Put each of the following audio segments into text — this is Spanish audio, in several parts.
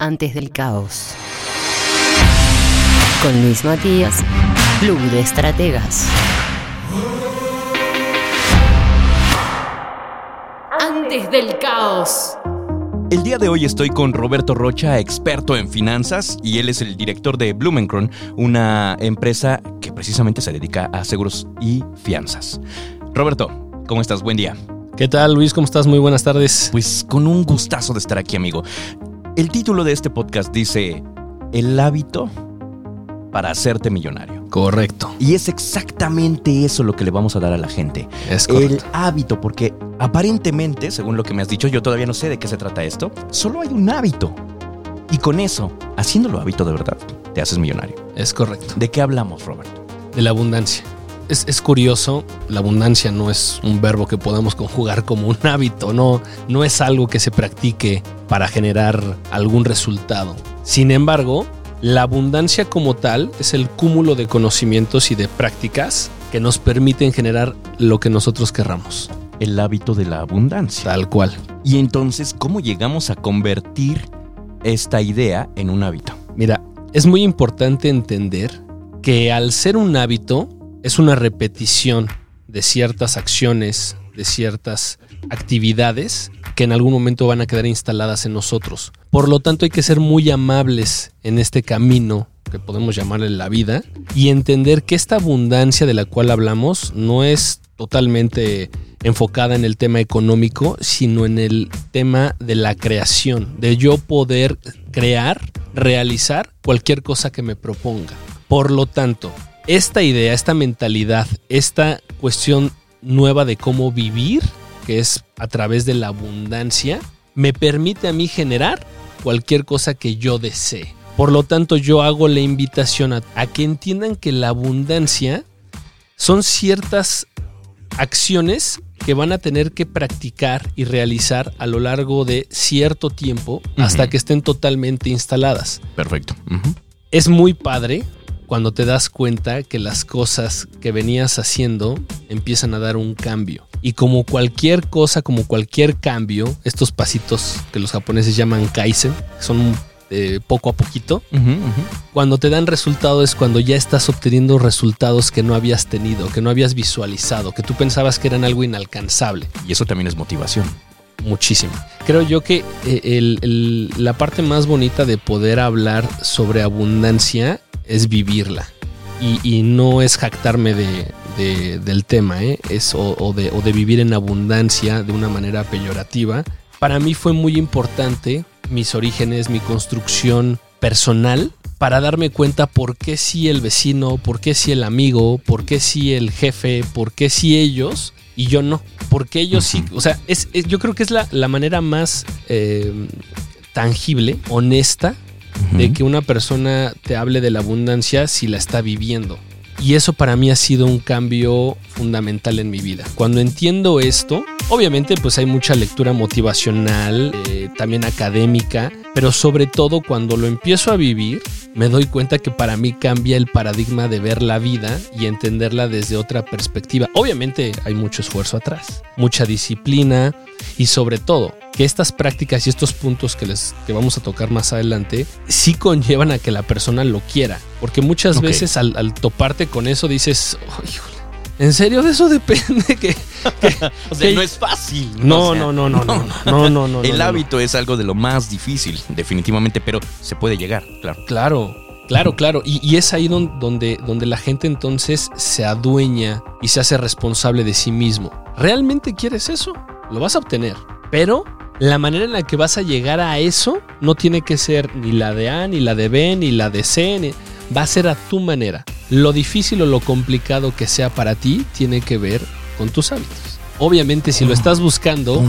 antes del caos. Con Luis Matías, Club de Estrategas. Antes del caos. El día de hoy estoy con Roberto Rocha, experto en finanzas, y él es el director de Blumenkron, una empresa que precisamente se dedica a seguros y fianzas. Roberto, ¿cómo estás? Buen día. ¿Qué tal, Luis? ¿Cómo estás? Muy buenas tardes. Pues con un gustazo de estar aquí, amigo. El título de este podcast dice El hábito para hacerte millonario. Correcto. Y es exactamente eso lo que le vamos a dar a la gente. Es correcto. El hábito, porque aparentemente, según lo que me has dicho, yo todavía no sé de qué se trata esto, solo hay un hábito. Y con eso, haciéndolo hábito de verdad, te haces millonario. Es correcto. ¿De qué hablamos, Roberto? De la abundancia. Es, es, curioso, la abundancia no es un verbo que podamos conjugar como un hábito, no, no es algo que se practique para generar algún resultado. Sin embargo, la abundancia como tal es el cúmulo de conocimientos y de prácticas que nos permiten generar lo que nosotros querramos. El hábito de la abundancia. Tal cual. Y entonces, ¿cómo llegamos a convertir esta idea en un hábito? Mira, es muy importante entender que al ser un hábito es una repetición de ciertas acciones, de ciertas actividades que en algún momento van a quedar instaladas en nosotros. Por lo tanto, hay que ser muy amables en este camino que podemos llamarle la vida y entender que esta abundancia de la cual hablamos no es totalmente enfocada en el tema económico, sino en el tema de la creación, de yo poder crear, realizar cualquier cosa que me proponga. Por lo tanto, esta idea, esta mentalidad, esta cuestión nueva de cómo vivir, que es a través de la abundancia, me permite a mí generar cualquier cosa que yo desee. Por lo tanto, yo hago la invitación a, a, que entiendan que la abundancia son ciertas acciones que van a tener que practicar y realizar a lo largo de cierto tiempo uh -huh. hasta que estén totalmente instaladas. Perfecto. Uh -huh. Es muy padre cuando te das cuenta que las cosas que venías haciendo empiezan a dar un cambio. Y como cualquier cosa, como cualquier cambio, estos pasitos que los japoneses llaman kaizen, son eh, poco a poquito, uh -huh, uh -huh. cuando te dan resultado es cuando ya estás obteniendo resultados que no habías tenido, que no habías visualizado, que tú pensabas que eran algo inalcanzable. Y eso también es motivación muchísimo. Creo yo que eh, el, el, la parte más bonita de poder hablar sobre abundancia es vivirla. Y, y no es jactarme de, de, del tema, ¿eh? es, o, o, de, o de vivir en abundancia de una manera peyorativa. Para mí fue muy importante mis orígenes, mi construcción personal para darme cuenta por qué sí el vecino, por qué sí el amigo, por qué sí el jefe, por qué sí ellos y yo no. Porque ellos sí, o sea, es, es, yo creo que es la, la manera más eh, tangible, honesta, uh -huh. de que una persona te hable de la abundancia si la está viviendo. Y eso para mí ha sido un cambio fundamental en mi vida. Cuando entiendo esto, obviamente pues hay mucha lectura motivacional, eh, también académica, pero sobre todo cuando lo empiezo a vivir, me doy cuenta que para mí cambia el paradigma de ver la vida y entenderla desde otra perspectiva. Obviamente hay mucho esfuerzo atrás, mucha disciplina y sobre todo que estas prácticas y estos puntos que les que vamos a tocar más adelante sí conllevan a que la persona lo quiera, porque muchas okay. veces al, al, toparte con eso dices, oh, ¿En serio de eso depende? Que, que o sea, que, no es fácil. No, no, no, no, no, no, no, no. El hábito es algo de lo más difícil, definitivamente, pero se puede llegar, claro. Claro, claro, claro. Y, y es ahí donde, donde la gente entonces se adueña y se hace responsable de sí mismo. ¿Realmente quieres eso? Lo vas a obtener. Pero la manera en la que vas a llegar a eso no tiene que ser ni la de A, ni la de B, ni la de C. Ni... Va a ser a tu manera. Lo difícil o lo complicado que sea para ti tiene que ver con tus hábitos. Obviamente, si lo estás buscando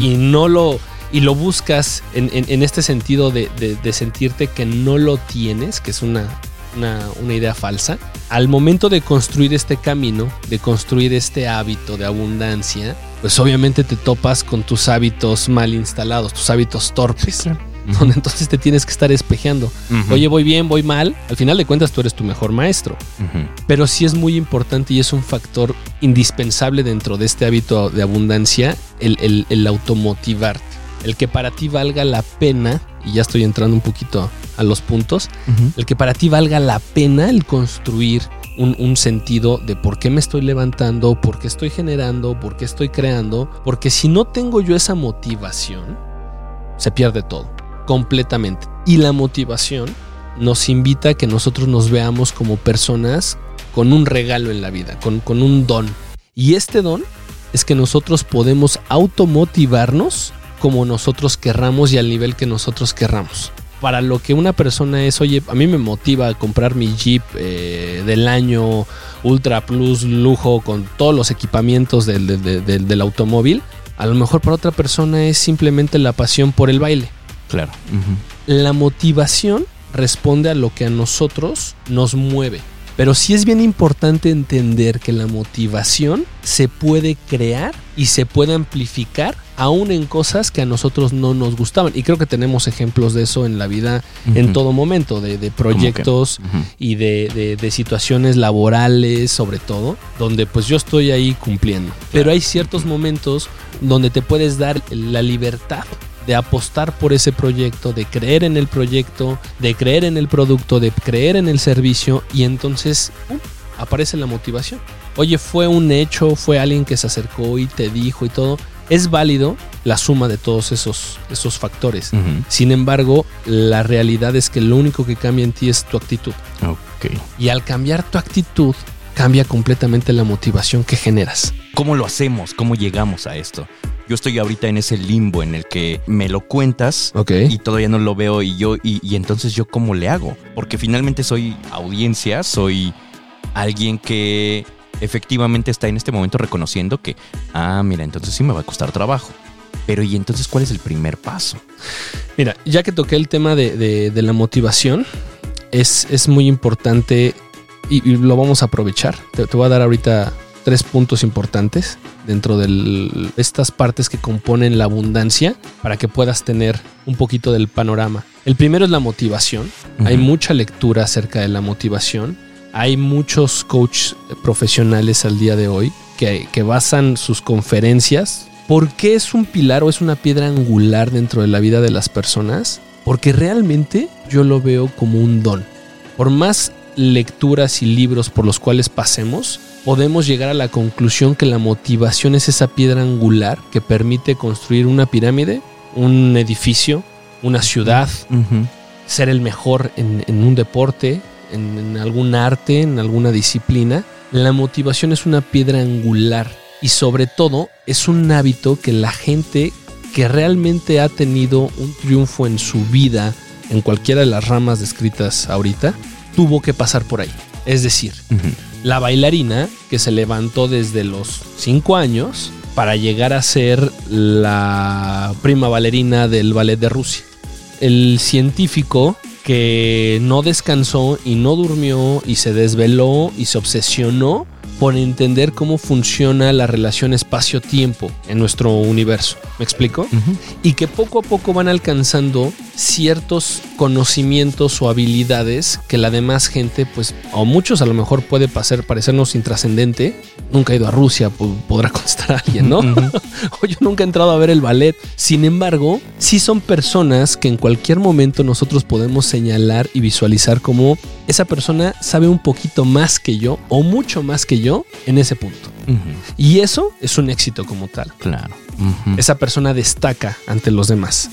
y no lo y lo buscas en, en, en este sentido de, de, de, sentirte que no lo tienes, que es una, una, una, idea falsa, al momento de construir este camino, de construir este hábito de abundancia, pues obviamente te topas con tus hábitos mal instalados, tus hábitos torpes. Sí, claro donde entonces te tienes que estar espejeando. Uh -huh. Oye, voy bien, voy mal. Al final de cuentas, tú eres tu mejor maestro. Uh -huh. Pero sí es muy importante y es un factor indispensable dentro de este hábito de abundancia el, el, el automotivarte. el que para ti valga la pena, y ya estoy entrando un poquito a los puntos, el que para ti valga la pena el construir un, un, sentido de por qué me estoy levantando, por qué estoy generando, por qué estoy creando, porque si no tengo yo esa motivación, se pierde todo, completamente. Y la motivación nos invita a que nosotros nos veamos como personas con un regalo en la vida, con, con un don. Y este don es que nosotros podemos automotivarnos como nosotros querramos y al nivel que nosotros querramos. Para lo que una persona es, oye, a mí me motiva comprar mi Jeep eh, del año Ultra Plus lujo con todos los equipamientos del, del, del, automóvil, a lo mejor para otra persona es simplemente la pasión por el baile. Claro. Uh -huh. La motivación responde a lo que a nosotros nos mueve. Pero sí es bien importante entender que la motivación se puede crear y se puede amplificar aún en cosas que a nosotros no nos gustaban. Y creo que tenemos ejemplos de eso en la vida uh -huh. en todo momento, de, de proyectos uh -huh. y de, de, de, situaciones laborales sobre todo, donde pues yo estoy ahí cumpliendo. Pero hay ciertos momentos donde te puedes dar la libertad de apostar por ese proyecto, de creer en el proyecto, de creer en el producto, de creer en el servicio y entonces uh, aparece la motivación. Oye, fue un hecho, fue alguien que se acercó y te dijo y todo. Es válido la suma de todos esos, esos factores. Uh -huh. Sin embargo, la realidad es que lo único que cambia en ti es tu actitud. Okay. Y al cambiar tu actitud, cambia completamente la motivación que generas. ¿Cómo lo hacemos? ¿Cómo llegamos a esto? Yo estoy ahorita en ese limbo en el que me lo cuentas okay. y todavía no lo veo y yo y, y, entonces yo cómo le hago porque finalmente soy audiencia soy alguien que efectivamente está en este momento reconociendo que ah mira entonces sí me va a costar trabajo pero y entonces cuál es el primer paso mira ya que toqué el tema de, de, de la motivación es, es muy importante y, y, lo vamos a aprovechar te, te voy a dar ahorita tres puntos importantes dentro de estas partes que componen la abundancia para que puedas tener un poquito del panorama. El primero es la motivación. Uh -huh. Hay mucha lectura acerca de la motivación. Hay muchos coaches profesionales al día de hoy que, que basan sus conferencias. ¿Por qué es un pilar o es una piedra angular dentro de la vida de las personas? Porque realmente yo lo veo como un don. Por más lecturas y libros por los cuales pasemos, podemos llegar a la conclusión que la motivación es esa piedra angular que permite construir una pirámide, un edificio, una ciudad, uh -huh. ser el mejor en, en un deporte, en, en, algún arte, en alguna disciplina. La motivación es una piedra angular y sobre todo es un hábito que la gente que realmente ha tenido un triunfo en su vida, en cualquiera de las ramas descritas ahorita, tuvo que pasar por ahí. Es decir, uh -huh la bailarina que se levantó desde los 5 años para llegar a ser la prima bailarina del ballet de Rusia. El científico que no descansó y no durmió y se desveló y se obsesionó por entender cómo funciona la relación espacio-tiempo en nuestro universo. ¿Me explico? Uh -huh. Y que poco a poco van alcanzando ciertos conocimientos o habilidades que la demás gente, pues, o muchos a lo mejor puede pasar, parecernos intrascendente. Nunca he ido a Rusia, podrá contestar alguien, ¿no? Uh -huh. o yo nunca he entrado a ver el ballet. Sin embargo, sí son personas que en cualquier momento nosotros podemos señalar y visualizar como esa persona sabe un poquito más que yo o mucho más que yo en ese punto. Uh -huh. Y eso es un éxito como tal. Claro. Uh -huh. Esa persona destaca ante los demás.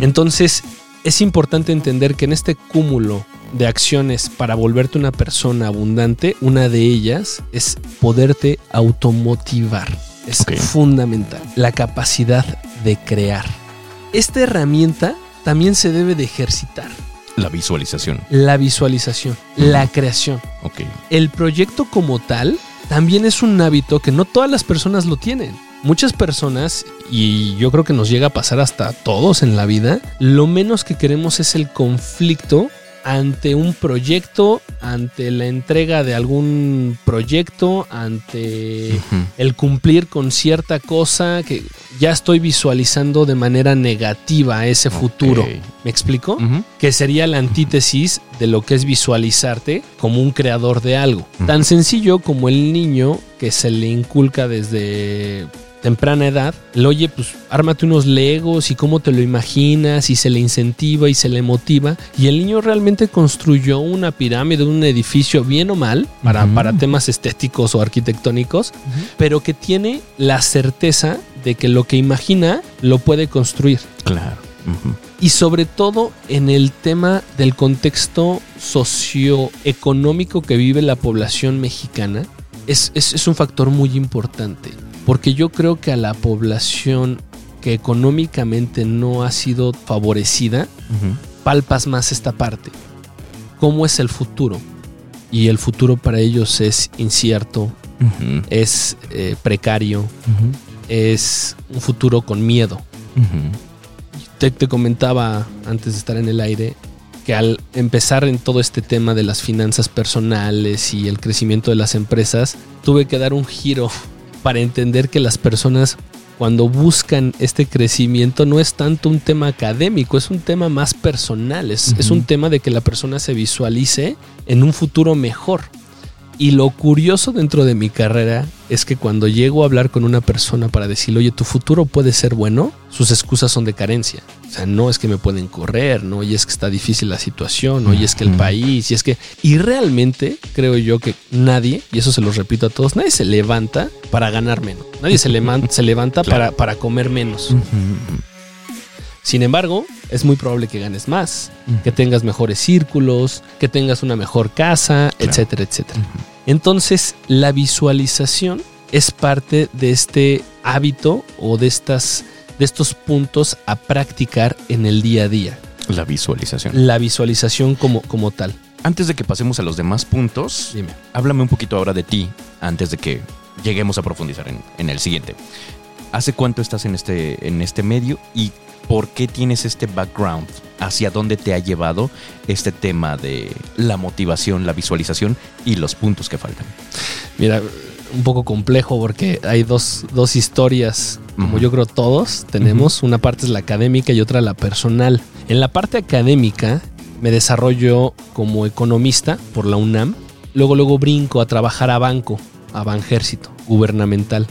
Entonces, es importante entender que en este cúmulo de acciones para volverte una persona abundante, una de ellas es poderte automotivar. Es okay. fundamental. La capacidad de crear. Esta herramienta también se debe de ejercitar. La visualización. La visualización, la creación. El proyecto como tal también es un hábito que no todas las personas lo tienen. Muchas personas, y yo creo que nos llega a pasar hasta todos en la vida, lo menos que queremos es el conflicto ante un proyecto, ante la entrega de algún proyecto, ante uh -huh. el cumplir con cierta cosa que ya estoy visualizando de manera negativa ese okay. futuro. ¿Me explico? Uh -huh. Que sería la antítesis de lo que es visualizarte como un creador de algo. Uh -huh. Tan sencillo como el niño que se le inculca desde temprana edad, el oye, pues ármate unos legos y cómo te lo imaginas y se le incentiva y se le motiva. Y el niño realmente construyó una pirámide, un edificio bien o mal para, para temas estéticos o arquitectónicos, pero que tiene la certeza de que lo que imagina lo puede construir. Claro. Y sobre todo en el tema del contexto socioeconómico que vive la población mexicana, es, es- es un factor muy importante. Porque yo creo que a la población que económicamente no ha sido favorecida, palpas más esta parte. ¿Cómo es el futuro? Y el futuro para ellos es incierto, es eh, precario, es un futuro con miedo. Te comentaba antes de estar en el aire que al empezar en todo este tema de las finanzas personales y el crecimiento de las empresas, tuve que dar un giro para entender que las personas cuando buscan este crecimiento no es tanto un tema académico, es un tema más personal, es, es un tema de que la persona se visualice en un futuro mejor. Y lo curioso dentro de mi carrera es que cuando llego a hablar con una persona para decirle, oye, tu futuro puede ser bueno, sus excusas son de carencia. O sea, no es que me pueden correr, no, y es que está difícil la situación, no, y es que el país, y es que... Y realmente creo yo que nadie, y eso se los repito a todos, nadie se levanta para ganar menos. Nadie se, leman- se levanta Claro. para, para comer menos. Sin embargo, es muy probable que ganes más, que tengas mejores círculos, que tengas una mejor casa, Claro. etcétera, etcétera. Entonces, la visualización es parte de este hábito o de estas de estos puntos a practicar en el día a día. La visualización. La visualización como, como tal. Antes de que pasemos a los demás puntos, Dime. háblame un poquito ahora de ti, antes de que lleguemos a profundizar en, en el siguiente. ¿Hace cuánto estás en este, en este medio y por qué tienes este background? ¿Hacia dónde te ha llevado este tema de la motivación, la visualización y los puntos que faltan? Mira, un poco complejo porque hay dos, dos historias, como yo creo todos tenemos. Una parte es la académica y otra la personal. En la parte académica me desarrollo como economista por la UNAM. Luego, luego brinco a trabajar a banco, a Banjército, gubernamental.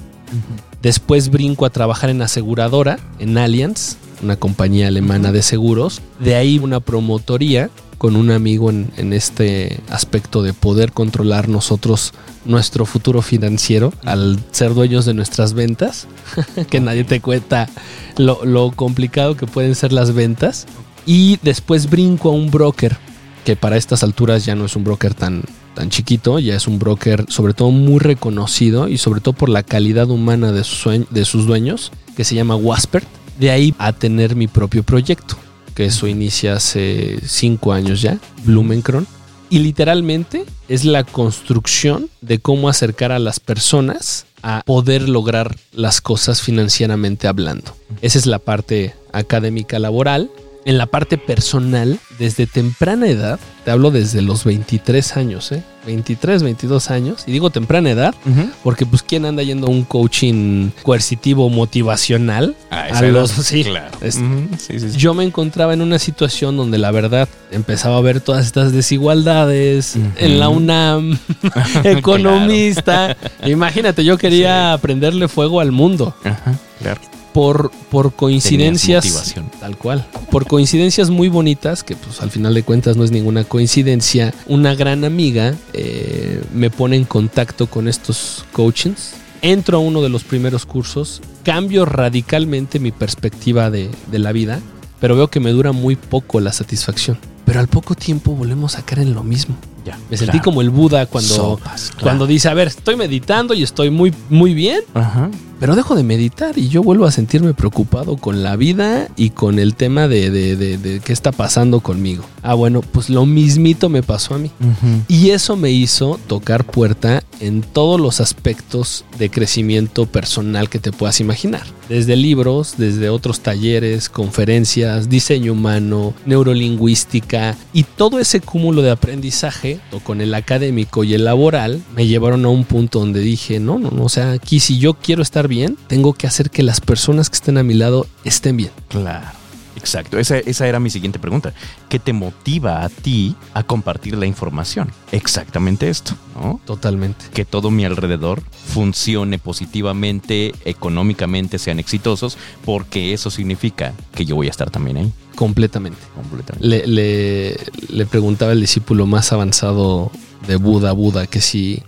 Después brinco a trabajar en aseguradora, en Allianz, una compañía alemana de seguros. De ahí una promotoría con un amigo en, en este aspecto de poder controlar nosotros nuestro futuro financiero al ser dueños de nuestras ventas, que nadie te cuenta lo, lo complicado que pueden ser las ventas. Y después brinco a un broker, que para estas alturas ya no es un broker tan, tan chiquito, ya es un broker sobre todo muy reconocido y sobre todo por la calidad humana de sus, de sus dueños, que se llama Waspert. De ahí a tener mi propio proyecto, que eso inicia hace cinco años ya, Blumenkron. Y literalmente es la construcción de cómo acercar a las personas a poder lograr las cosas financieramente hablando. Esa es la parte académica laboral. En la parte personal, desde temprana edad, te hablo desde los 23 años, ¿eh? 23, 22 años. Y digo temprana edad porque pues quién anda yendo a un coaching coercitivo motivacional Ah, a los sí, claro. es- sí, sí, sí. yo me encontraba en una situación donde la verdad empezaba a ver todas estas desigualdades en la UNAM, economista. Imagínate, yo quería prenderle fuego al mundo Ajá, claro. Por, por coincidencias. Tal cual. Por coincidencias muy bonitas, que pues al final de cuentas no es ninguna coincidencia, una gran amiga eh, me pone en contacto con estos coachings. Entro a uno de los primeros cursos, cambio radicalmente mi perspectiva de, de la vida, pero veo que me dura muy poco la satisfacción. Pero al poco tiempo volvemos a caer en lo mismo. Ya. Me sentí como el Buda cuando, Sopas, claro. cuando dice, a ver, estoy meditando y estoy muy, muy bien, Ajá. Pero dejo de meditar y yo vuelvo a sentirme preocupado con la vida y con el tema de, de- de- de qué está pasando conmigo. Ah, bueno, pues lo mismito me pasó a mí. Ujú. Y eso me hizo tocar puerta en todos los aspectos de crecimiento personal que te puedas imaginar. Desde libros, desde otros talleres, conferencias, diseño humano, neurolingüística y todo ese cúmulo de aprendizaje, o con el académico y el laboral, me llevaron a un punto donde dije, no, no, no, o sea, aquí si yo quiero estar bien, tengo que hacer que las personas que estén a mi lado estén bien. Claro. Exacto, esa, esa era mi siguiente pregunta. ¿Qué te motiva a ti a compartir la información? Exactamente esto, ¿no? Totalmente. Que todo mi alrededor funcione positivamente, económicamente sean exitosos, porque eso significa que yo voy a estar también ahí. Completamente. Completamente. Le, le- le preguntaba el discípulo más avanzado de Buda, Buda, que si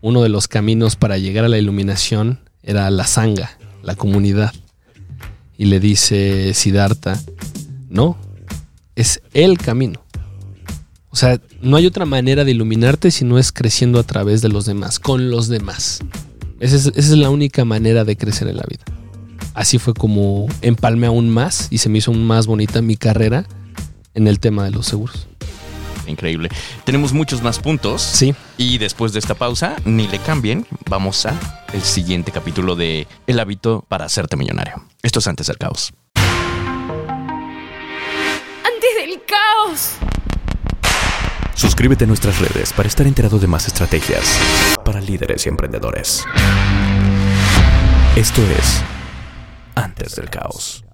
uno de los caminos para llegar a la iluminación era la sanga, la comunidad. Y le dice Siddhartha, no, es el camino. O sea, no hay otra manera de iluminarte si no es creciendo a través de los demás, con los demás. Esa es, esa es la única manera de crecer en la vida. Así fue como empalmé aún más y se me hizo aún más bonita mi carrera en el tema de los seguros. Increíble. Tenemos muchos más puntos. Sí, Y después de esta pausa, ni le cambien, vamos a el siguiente capítulo de El hábito para hacerte millonario. Esto es antes del caos. Antes del caos. Suscríbete a nuestras redes para estar enterado de más estrategias para líderes y emprendedores. Esto es Antes del Caos.